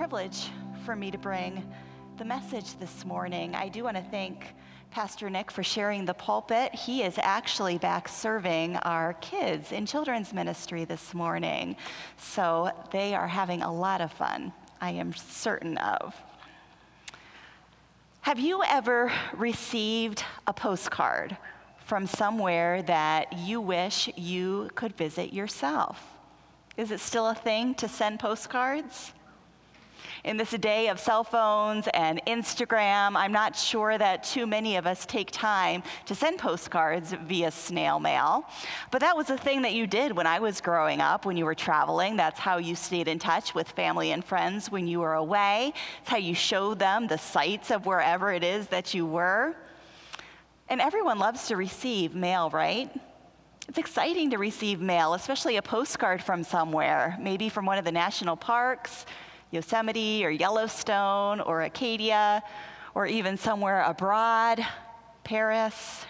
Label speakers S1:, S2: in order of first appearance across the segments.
S1: privilege for me to bring the message this morning. I do want to thank Pastor Nick for sharing the pulpit. He is actually back serving our kids in children's ministry this morning. So they are having a lot of fun, I am certain of. Have you ever received a postcard from somewhere that you wish you could visit yourself? Is it still a thing to send postcards? In this day of cell phones and Instagram, I'm not sure that too many of us take time to send postcards via snail mail. But that was a thing that you did when I was growing up, when you were traveling. That's how you stayed in touch with family and friends when you were away. It's how you showed them the sights of wherever it is that you were. And everyone loves to receive mail, right? It's exciting to receive mail, especially a postcard from somewhere, maybe from one of the national parks, Yosemite or Yellowstone or Acadia or even somewhere abroad, Paris,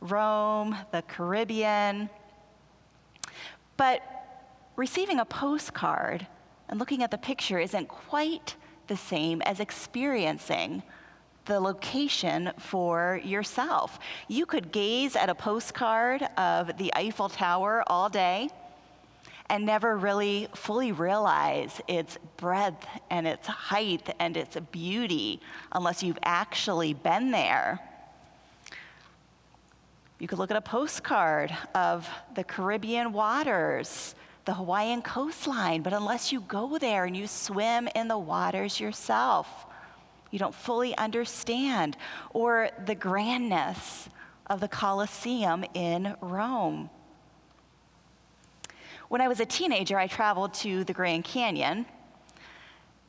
S1: Rome, the Caribbean. But receiving a postcard and looking at the picture isn't quite the same as experiencing the location for yourself. You could gaze at a postcard of the Eiffel Tower all day and never really fully realize its breadth and its height and its beauty unless you've actually been there. You could look at a postcard of the Caribbean waters, the Hawaiian coastline, but unless you go there and you swim in the waters yourself, you don't fully understand. Or the grandness of the Colosseum in Rome. When I was a teenager, I traveled to the Grand Canyon.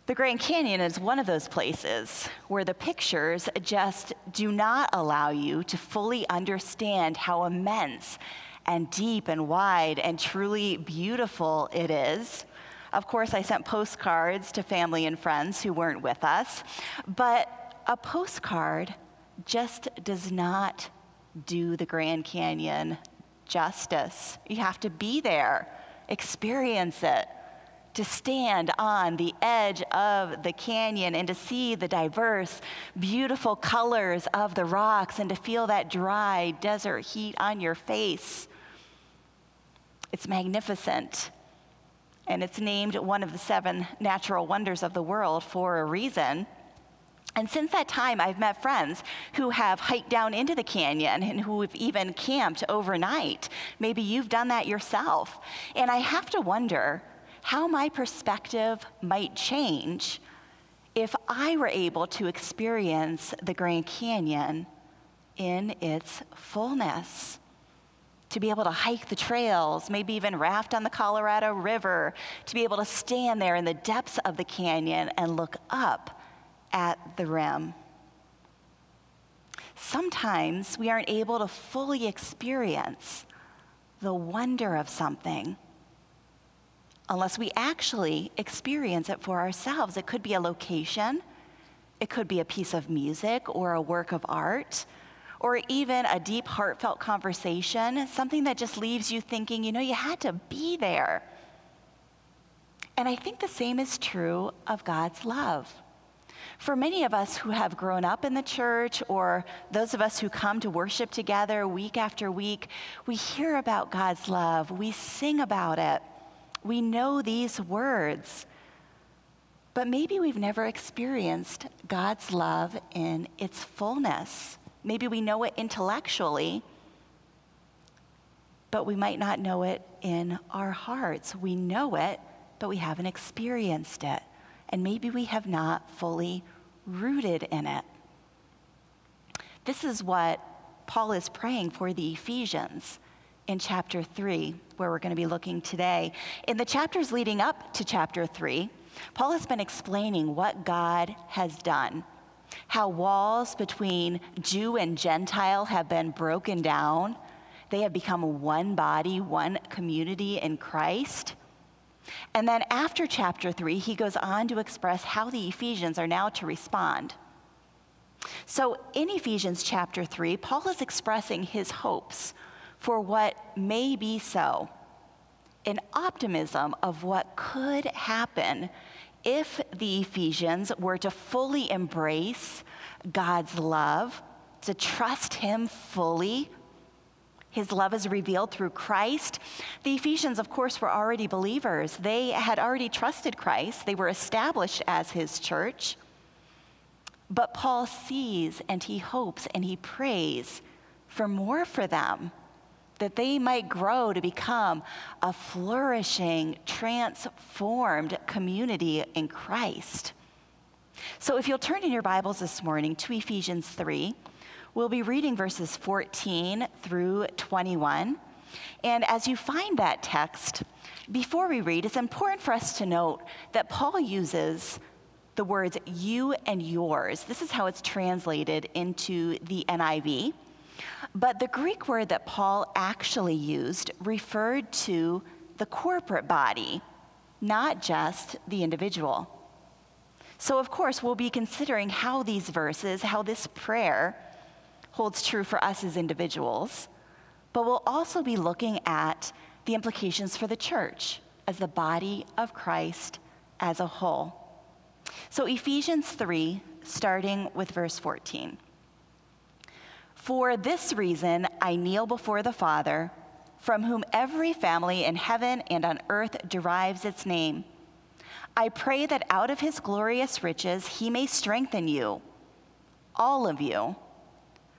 S1: The Grand Canyon is one of those places where the pictures just do not allow you to fully understand how immense and deep and wide and truly beautiful it is. Of course, I sent postcards to family and friends who weren't with us, but a postcard just does not do the Grand Canyon justice. You have to be there experience it, to stand on the edge of the canyon and to see the diverse, beautiful colors of the rocks and to feel that dry desert heat on your face. It's magnificent. And it's named one of the seven natural wonders of the world for a reason. And since that time, I've met friends who have hiked down into the canyon and who have even camped overnight. Maybe you've done that yourself. And I have to wonder how my perspective might change if I were able to experience the Grand Canyon in its fullness. To be able to hike the trails, maybe even raft on the Colorado River, to be able to stand there in the depths of the canyon and look up at the rim. Sometimes we aren't able to fully experience the wonder of something unless we actually experience it for ourselves. It could be a location, it could be a piece of music or a work of art, or even a deep, heartfelt conversation, something that just leaves you thinking, you know, you had to be there. And I think the same is true of God's love. For many of us who have grown up in the church, or those of us who come to worship together week after week, we hear about God's love, we sing about it, we know these words. But maybe we've never experienced God's love in its fullness. Maybe we know it intellectually, but we might not know it in our hearts. We know it, but we haven't experienced it and maybe we have not fully rooted in it. This is what Paul is praying for the Ephesians in chapter 3, where we're going to be looking today. In the chapters leading up to chapter 3, Paul has been explaining what God has done, how walls between Jew and Gentile have been broken down. They have become one body, one community in Christ. And then after chapter 3, he goes on to express how the Ephesians are now to respond. So in Ephesians chapter 3, Paul is expressing his hopes for what may be so, an optimism of what could happen if the Ephesians were to fully embrace God's love, to trust Him fully, his love is revealed through Christ. The Ephesians, of course, were already believers. They had already trusted Christ, they were established as his church. But Paul sees and he hopes and he prays for more for them, that they might grow to become a flourishing, transformed community in Christ. So if you'll turn in your Bibles this morning to Ephesians 3, we'll be reading verses 14 through 21. And as you find that text, before we read, it's important for us to note that Paul uses the words you and yours. This is how it's translated into the NIV. But the Greek word that Paul actually used referred to the corporate body, not just the individual. So, of course, we'll be considering how these verses, how this prayer holds true for us as individuals, but we'll also be looking at the implications for the church as the body of Christ as a whole. So, Ephesians 3, starting with verse 14. For this reason, I kneel before the Father, from whom every family in heaven and on earth derives its name. I pray that out of his glorious riches he may strengthen you, all of you,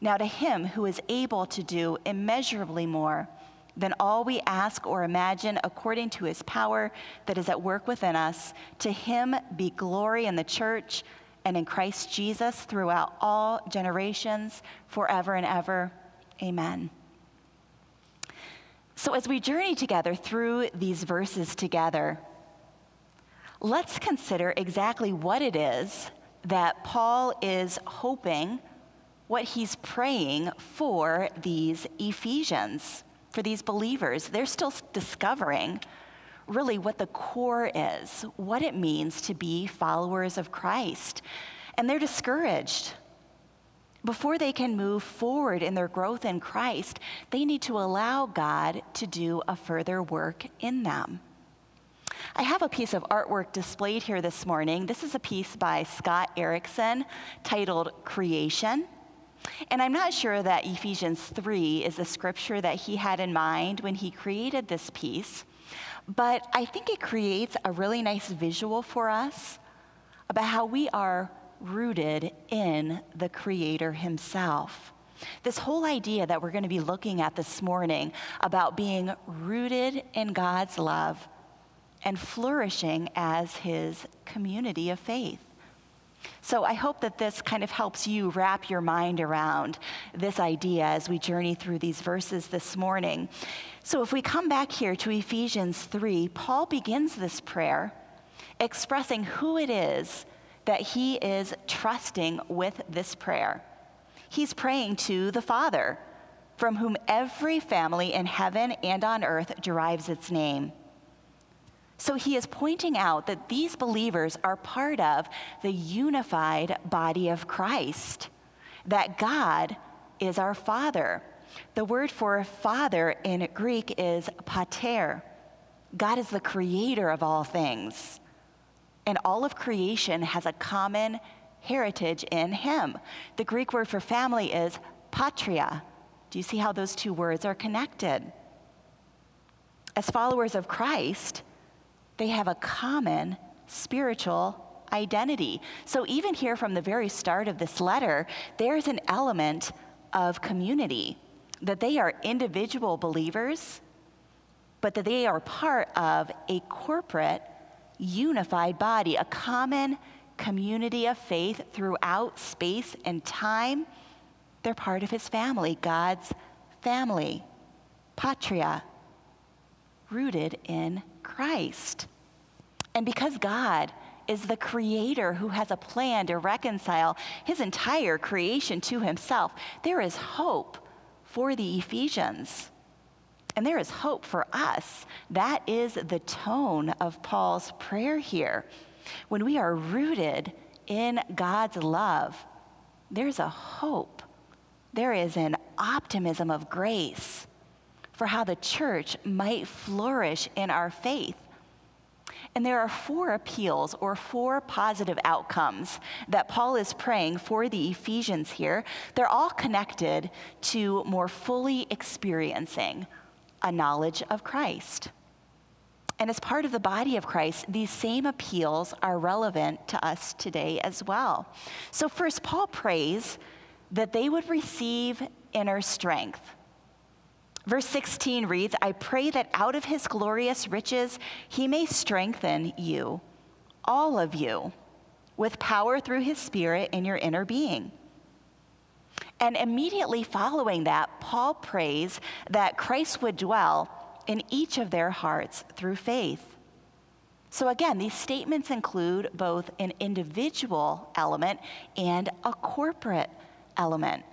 S1: Now, to him who is able to do immeasurably more than all we ask or imagine according to his power that is at work within us. To him be glory in the church and in Christ Jesus throughout all generations, forever and ever. Amen. So, as we journey together through these verses together, let's consider exactly what it is that Paul is hoping, what he's praying for these Ephesians for these believers. They're still discovering really what the core is, what it means to be followers of Christ. And they're discouraged. Before they can move forward in their growth in Christ, they need to allow God to do a further work in them. I have a piece of artwork displayed here this morning. This is a piece by Scott Erickson titled Creation. And I'm not sure that Ephesians 3 is the scripture that he had in mind when he created this piece, but I think it creates a really nice visual for us about how we are rooted in the Creator Himself. This whole idea that we're going to be looking at this morning about being rooted in God's love and flourishing as His community of faith. So I hope that this kind of helps you wrap your mind around this idea as we journey through these verses this morning. So if we come back here to Ephesians 3, Paul begins this prayer expressing who it is that he is trusting with this prayer. He's praying to the Father, from whom every family in heaven and on earth derives its name. So he is pointing out that these believers are part of the unified body of Christ, that God is our Father. The word for father in Greek is pater. God is the creator of all things, and all of creation has a common heritage in him. The Greek word for family is patria. Do you see how those two words are connected? As followers of Christ, they have a common spiritual identity. So, even here from the very start of this letter, there's an element of community that they are individual believers, but that they are part of a corporate, unified body, a common community of faith throughout space and time. They're part of his family, God's family, patria, rooted in Christ. And because God is the creator who has a plan to reconcile his entire creation to himself. There is hope for the Ephesians. And there is hope for us. That is the tone of Paul's prayer here. When we are rooted in God's love, there's a hope. There is an optimism of grace for how the church might flourish in our faith. And there are four appeals or four positive outcomes that Paul is praying for the Ephesians here. They're all connected to more fully experiencing a knowledge of Christ. And as part of the body of Christ, these same appeals are relevant to us today as well. So, first, Paul prays that they would receive inner strength. Verse 16 reads, I pray that out of his glorious riches he may strengthen you, all of you, with power through his spirit in your inner being. And immediately following that, Paul prays that Christ would dwell in each of their hearts through faith. So, again, these statements include both an individual element and a corporate element.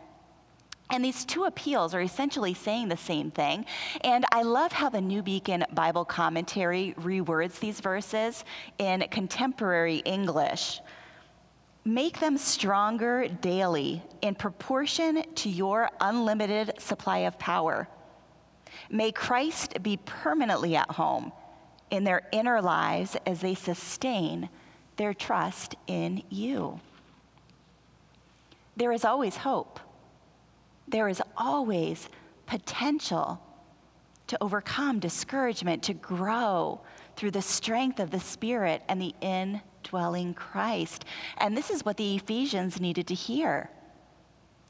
S1: And these two appeals are essentially saying the same thing. And I love how the New Beacon Bible Commentary rewords these verses in contemporary English. Make them stronger daily in proportion to your unlimited supply of power. May Christ be permanently at home in their inner lives as they sustain their trust in you. There is always hope. There is always potential to overcome discouragement, to grow through the strength of the Spirit and the indwelling Christ. And this is what the Ephesians needed to hear.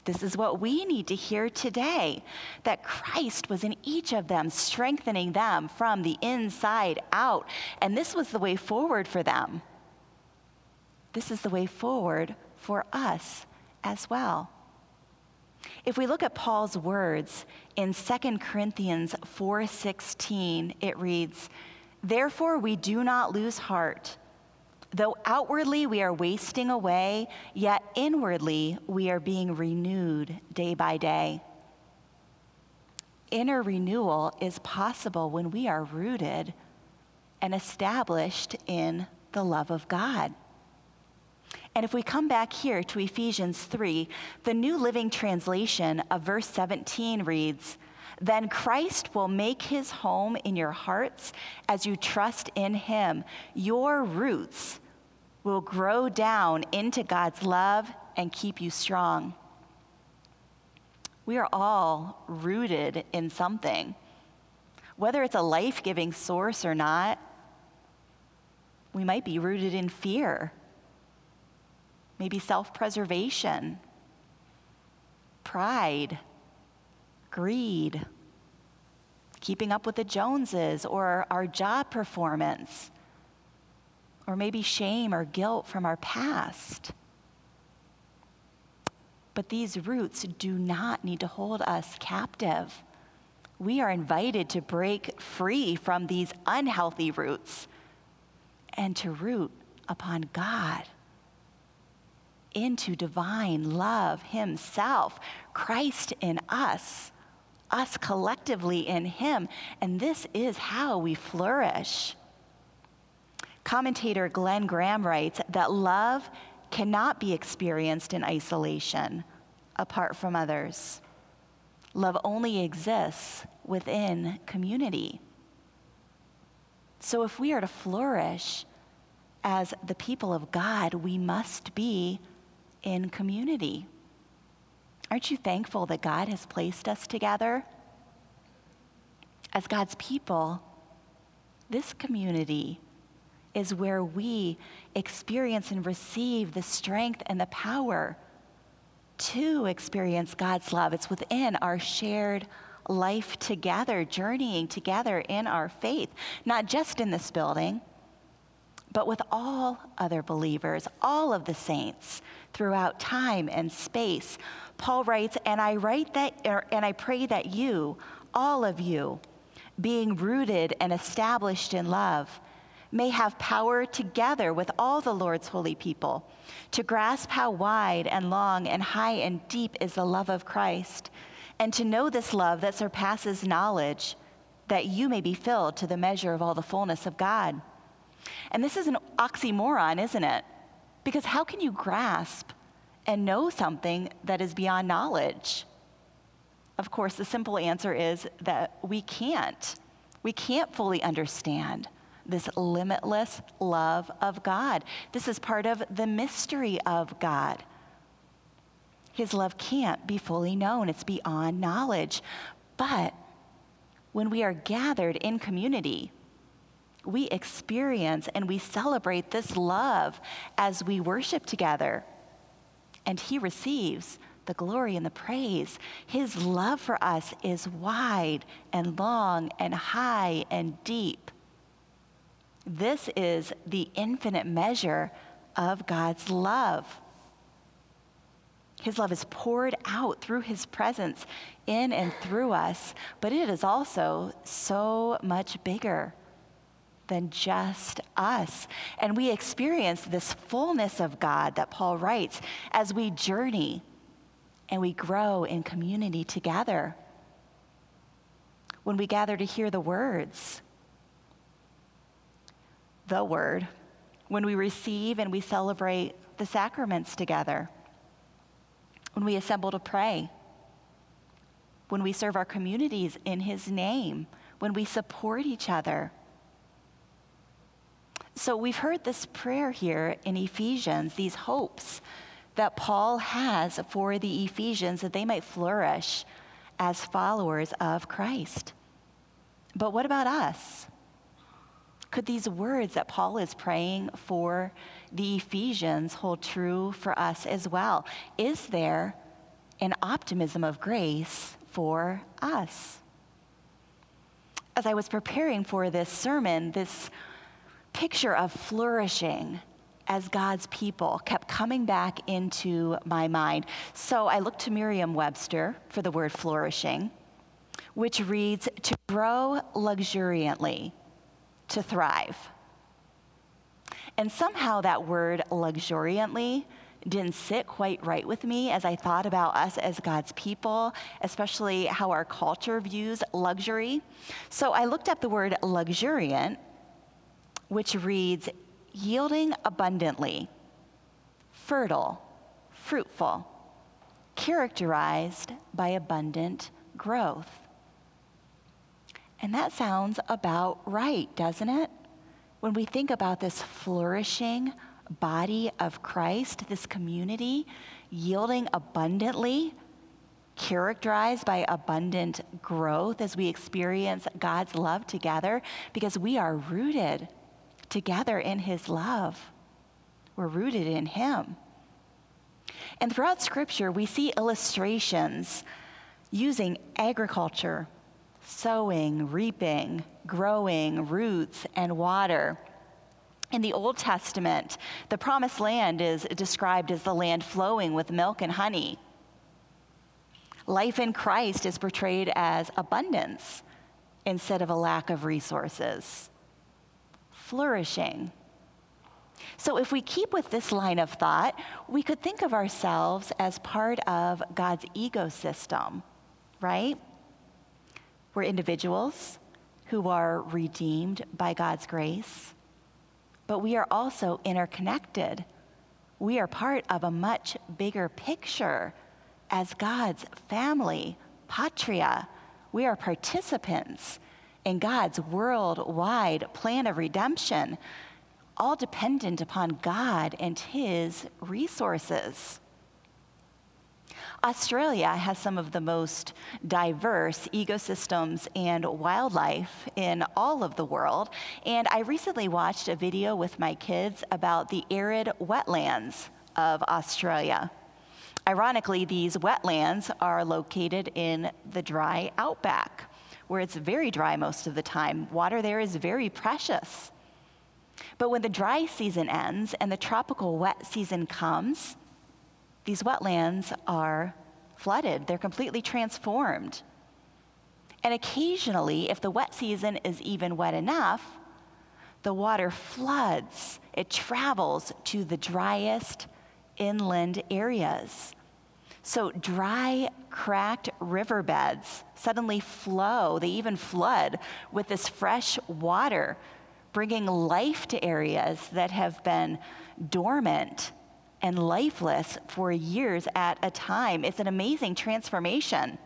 S1: This is what we need to hear today that Christ was in each of them, strengthening them from the inside out. And this was the way forward for them. This is the way forward for us as well. If we look at Paul's words in 2 Corinthians 4:16, it reads, "Therefore we do not lose heart." Though outwardly we are wasting away, yet inwardly we are being renewed day by day. Inner renewal is possible when we are rooted and established in the love of God. And if we come back here to Ephesians 3, the New Living Translation of verse 17 reads, then Christ will make his home in your hearts as you trust in him. Your roots will grow down into God's love and keep you strong. We are all rooted in something. Whether it's a life giving source or not, we might be rooted in fear, maybe self preservation, pride, greed, keeping up with the Joneses, or our job performance or maybe shame or guilt from our past. But these roots do not need to hold us captive. We are invited to break free from these unhealthy roots and to root upon God into divine love Himself, Christ in us, us collectively in Him. And this is how we flourish. Commentator Glenn Graham writes that love cannot be experienced in isolation apart from others. Love only exists within community. So, if we are to flourish as the people of God, we must be in community. Aren't you thankful that God has placed us together? As God's people, this community is where we experience and receive the strength and the power to experience God's love. It's within our shared life together, journeying together in our faith, not just in this building, but with all other believers, all of the saints throughout time and space. Paul writes, and I write that, and I pray that you, all of you, being rooted and established in love, may have power together with all the Lord's holy people to grasp how wide and long and high and deep is the love of Christ, and to know this love that surpasses knowledge, that you may be filled to the measure of all the fullness of God. And this is an oxymoron, isn't it? Because how can you grasp and know something that is beyond knowledge? Of course, the simple answer is that we can't. We can't fully understand this limitless love of God. This is part of the mystery of God. His love can't be fully known, it's beyond knowledge. But when we are gathered in community, we experience and we celebrate this love as we worship together. And He receives the glory and the praise. His love for us is wide and long and high and deep. This is the infinite measure of God's love. His love is poured out through His presence in and through us, but it is also so much bigger than just us. And we experience this fullness of God that Paul writes as we journey and we grow in community together. When we gather to hear the words, the word, when we receive and we celebrate the sacraments together, when we assemble to pray, when we serve our communities in his name, when we support each other so we've heard this prayer here in Ephesians, these hopes that Paul has for the Ephesians that they might flourish as followers of Christ. But what about us? Could these words that Paul is praying for the Ephesians hold true for us as well? Is there an optimism of grace for us? As I was preparing for this sermon, this picture of flourishing as God's people kept coming back into my mind. So I looked to Merriam Webster for the word flourishing, which reads to grow luxuriantly, to thrive. And somehow that word luxuriantly didn't sit quite right with me as I thought about us as God's people, especially how our culture views luxury. So I looked up the word luxuriant which reads, yielding abundantly, fertile, fruitful, characterized by abundant growth. And that sounds about right, doesn't it? When we think about this flourishing body of Christ, this community yielding abundantly, characterized by abundant growth as we experience God's love together, because we are rooted together in his love. We're rooted in him. And throughout Scripture, we see illustrations using agriculture, sowing, reaping, growing, roots, and water. In the Old Testament, the promised land is described as the land flowing with milk and honey. Life in Christ is portrayed as abundance instead of a lack of resources flourishing. So, if we keep with this line of thought, we could think of ourselves as part of God's ecosystem, right? We're individuals who are redeemed by God's grace, but we are also interconnected. We are part of a much bigger picture as God's family, patria. We are participants in God's worldwide plan of redemption, all dependent upon God and His resources. Australia has some of the most diverse ecosystems and wildlife in all of the world. And I recently watched a video with my kids about the arid wetlands of Australia. Ironically, these wetlands are located in the dry outback where it's very dry most of the time. Water there is very precious. But when the dry season ends and the tropical wet season comes, these wetlands are flooded, they're completely transformed. And occasionally, if the wet season is even wet enough, the water floods, it travels to the driest inland areas. So, dry, cracked riverbeds suddenly flow, they even flood with this fresh water, bringing life to areas that have been dormant and lifeless for years at a time. It's an amazing transformation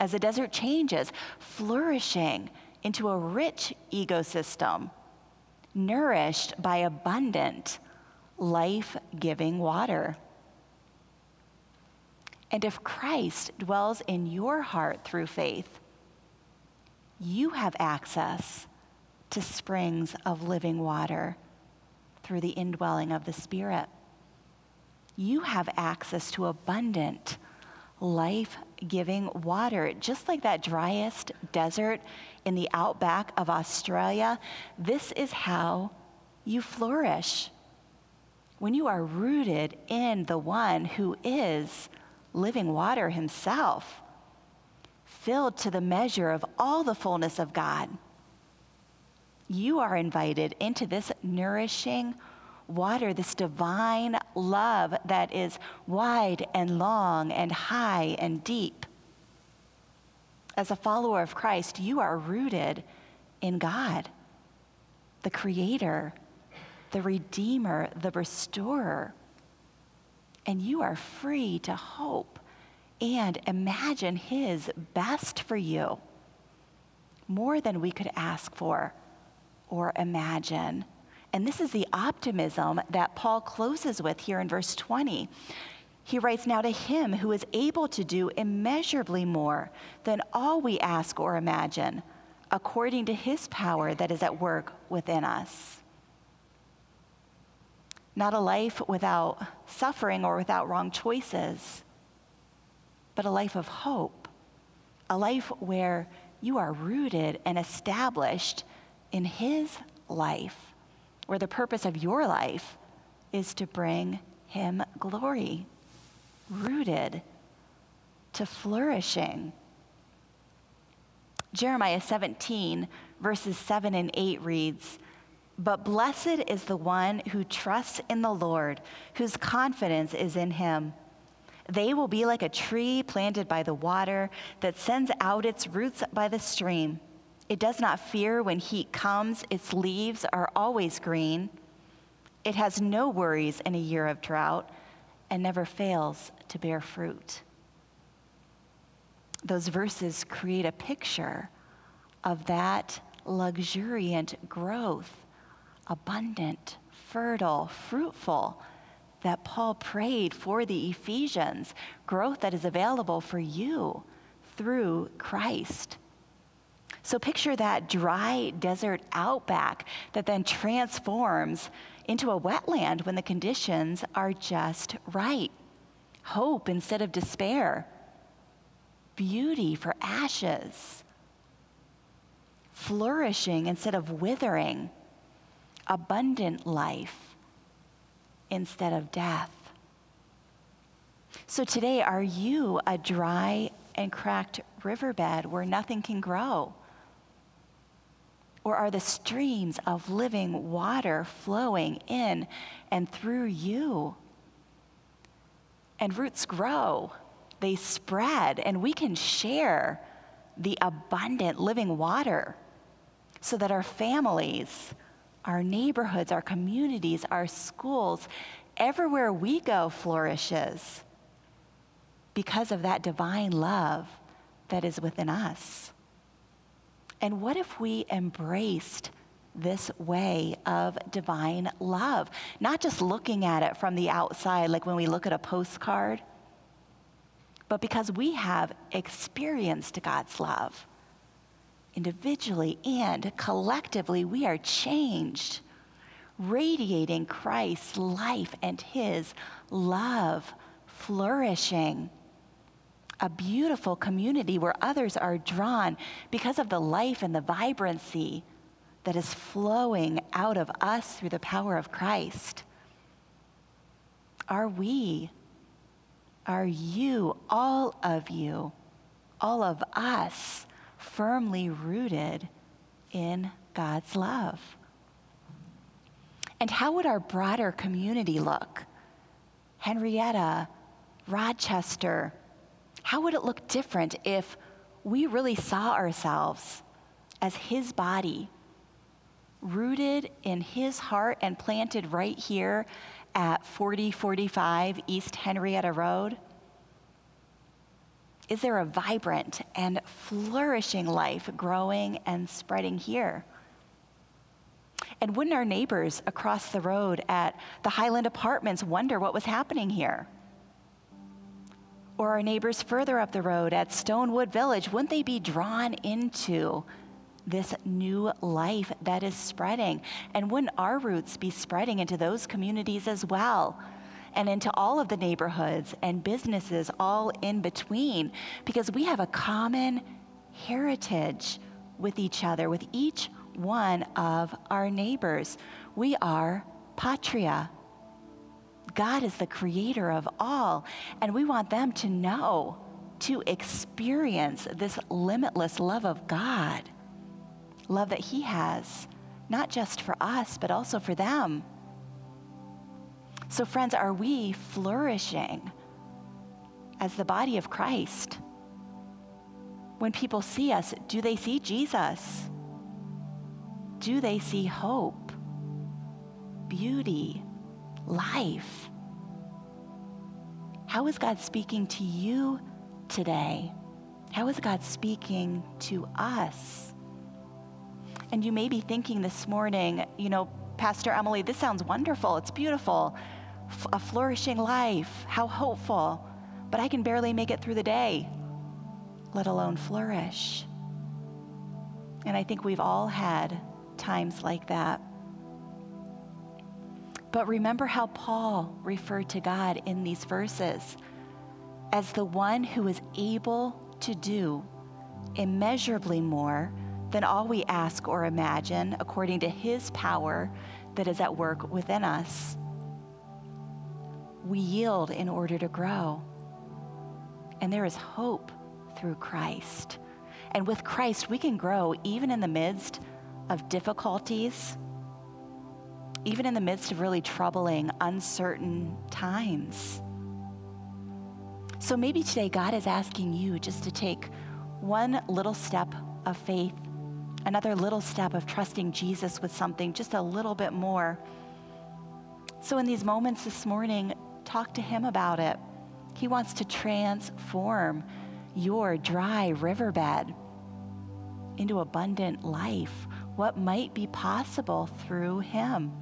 S1: as the desert changes, flourishing into a rich ecosystem, nourished by abundant, life giving water. And if Christ dwells in your heart through faith, you have access to springs of living water through the indwelling of the Spirit. You have access to abundant, life giving water, just like that driest desert in the outback of Australia. This is how you flourish. When you are rooted in the one who is living water himself, filled to the measure of all the fullness of God, you are invited into this nourishing water, this divine love that is wide and long and high and deep. As a follower of Christ, you are rooted in God, the Creator, the Redeemer, the Restorer and you are free to hope and imagine His best for you more than we could ask for or imagine. And this is the optimism that Paul closes with here in verse 20. He writes, Now to him who is able to do immeasurably more than all we ask or imagine, according to his power that is at work within us not a life without suffering or without wrong choices, but a life of hope, a life where you are rooted and established in His life, where the purpose of your life is to bring Him glory, rooted to flourishing. Jeremiah 17, verses 7 and 8 reads, but blessed is the one who trusts in the Lord, whose confidence is in him. They will be like a tree planted by the water that sends out its roots by the stream. It does not fear when heat comes, its leaves are always green. It has no worries in a year of drought and never fails to bear fruit. Those verses create a picture of that luxuriant growth abundant, fertile, fruitful that Paul prayed for the Ephesians, growth that is available for you through Christ. So picture that dry desert outback that then transforms into a wetland when the conditions are just right. Hope instead of despair, beauty for ashes, flourishing instead of withering abundant life instead of death. So today, are you a dry and cracked riverbed where nothing can grow? Or are the streams of living water flowing in and through you? And roots grow, they spread, and we can share the abundant living water so that our families our neighborhoods, our communities, our schools, everywhere we go flourishes because of that divine love that is within us. And what if we embraced this way of divine love? Not just looking at it from the outside, like when we look at a postcard, but because we have experienced God's love individually and collectively, we are changed, radiating Christ's life and his love, flourishing. A beautiful community where others are drawn because of the life and the vibrancy that is flowing out of us through the power of Christ. Are we, are you, all of you, all of us, firmly rooted in God's love. And how would our broader community look? Henrietta, Rochester, how would it look different if we really saw ourselves as His body, rooted in His heart and planted right here at 4045 East Henrietta Road? Is there a vibrant and flourishing life growing and spreading here? And wouldn't our neighbors across the road at the Highland Apartments wonder what was happening here? Or our neighbors further up the road at Stonewood Village, wouldn't they be drawn into this new life that is spreading? And wouldn't our roots be spreading into those communities as well? And into all of the neighborhoods and businesses all in between, because we have a common heritage with each other, with each one of our neighbors. We are patria. God is the creator of all, and we want them to know, to experience this limitless love of God, love that He has, not just for us, but also for them. So, friends, are we flourishing as the body of Christ? When people see us, do they see Jesus? do they see hope, beauty, life? How is God speaking to you today? How is God speaking to us? And you may be thinking this morning, you know, Pastor Emily, this sounds wonderful. It's beautiful. A flourishing life. How hopeful. But I can barely make it through the day, let alone flourish. And I think we've all had times like that. But remember how Paul referred to God in these verses as the one who is able to do immeasurably more than all we ask or imagine, according to his power that is at work within us. We yield in order to grow. And there is hope through Christ. And with Christ, we can grow even in the midst of difficulties, even in the midst of really troubling, uncertain times. So maybe today God is asking you just to take one little step of faith, another little step of trusting Jesus with something just a little bit more. So, in these moments this morning, talk to Him about it. He wants to transform your dry riverbed into abundant life what might be possible through him.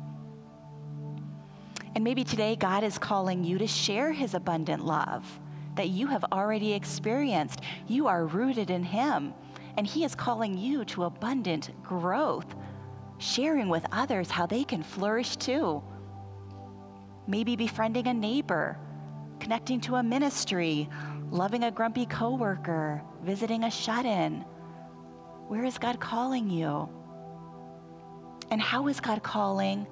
S1: And maybe today God is calling you to share his abundant love that you have already experienced. You are rooted in him, and he is calling you to abundant growth, sharing with others how they can flourish too. Maybe befriending a neighbor, connecting to a ministry, loving a grumpy coworker, visiting a shut-in. Where is God calling you? And how is God calling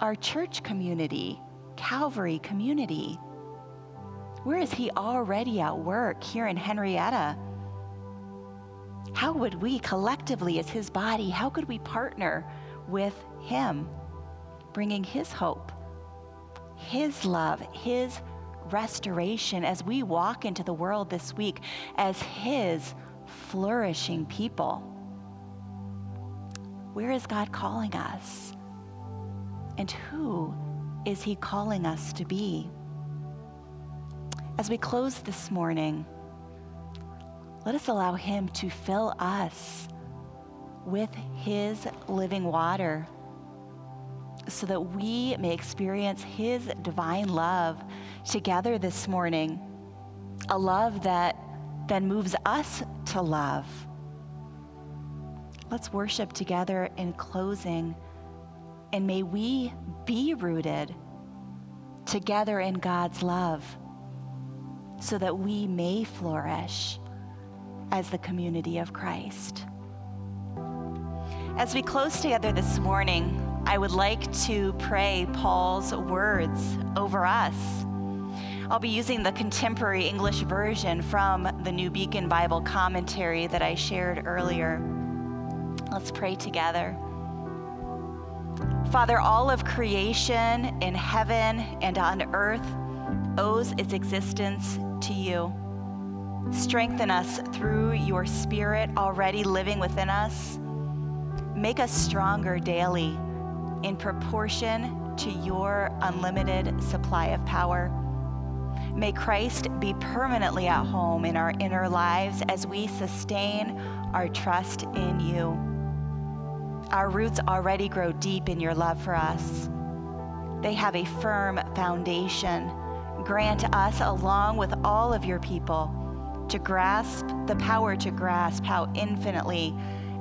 S1: our church community, Calvary community? Where is He already at work here in Henrietta? How would we collectively, as His body, how could we partner with Him, bringing His hope, His love, His restoration as we walk into the world this week as His flourishing people? Where is God calling us? And who is He calling us to be? As we close this morning, let us allow Him to fill us with His living water so that we may experience His divine love together this morning. A love that then moves us to love Let's worship together in closing. And may we be rooted together in God's love so that we may flourish as the community of Christ. As we close together this morning, I would like to pray Paul's words over us. I'll be using the contemporary English version from the New Beacon Bible commentary that I shared earlier. Let's pray together. Father, all of creation in heaven and on earth owes its existence to you. Strengthen us through your Spirit already living within us. Make us stronger daily in proportion to your unlimited supply of power. May Christ be permanently at home in our inner lives as we sustain our trust in you. Our roots already grow deep in your love for us. They have a firm foundation. Grant us, along with all of your people, to grasp the power to grasp how infinitely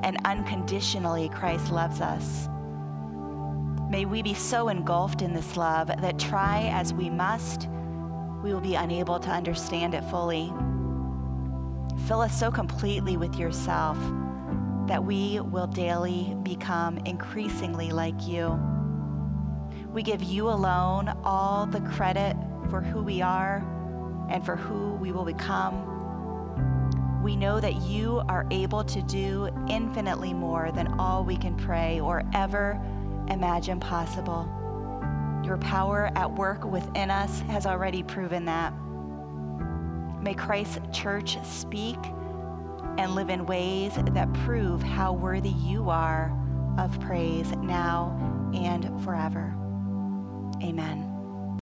S1: and unconditionally Christ loves us. May we be so engulfed in this love that try as we must, we will be unable to understand it fully. Fill us so completely with yourself that we will daily become increasingly like you. We give you alone all the credit for who we are and for who we will become. We know that you are able to do infinitely more than all we can pray or ever imagine possible. Your power at work within us has already proven that. May Christ's church speak and live in ways that prove how worthy you are of praise now and forever. Amen.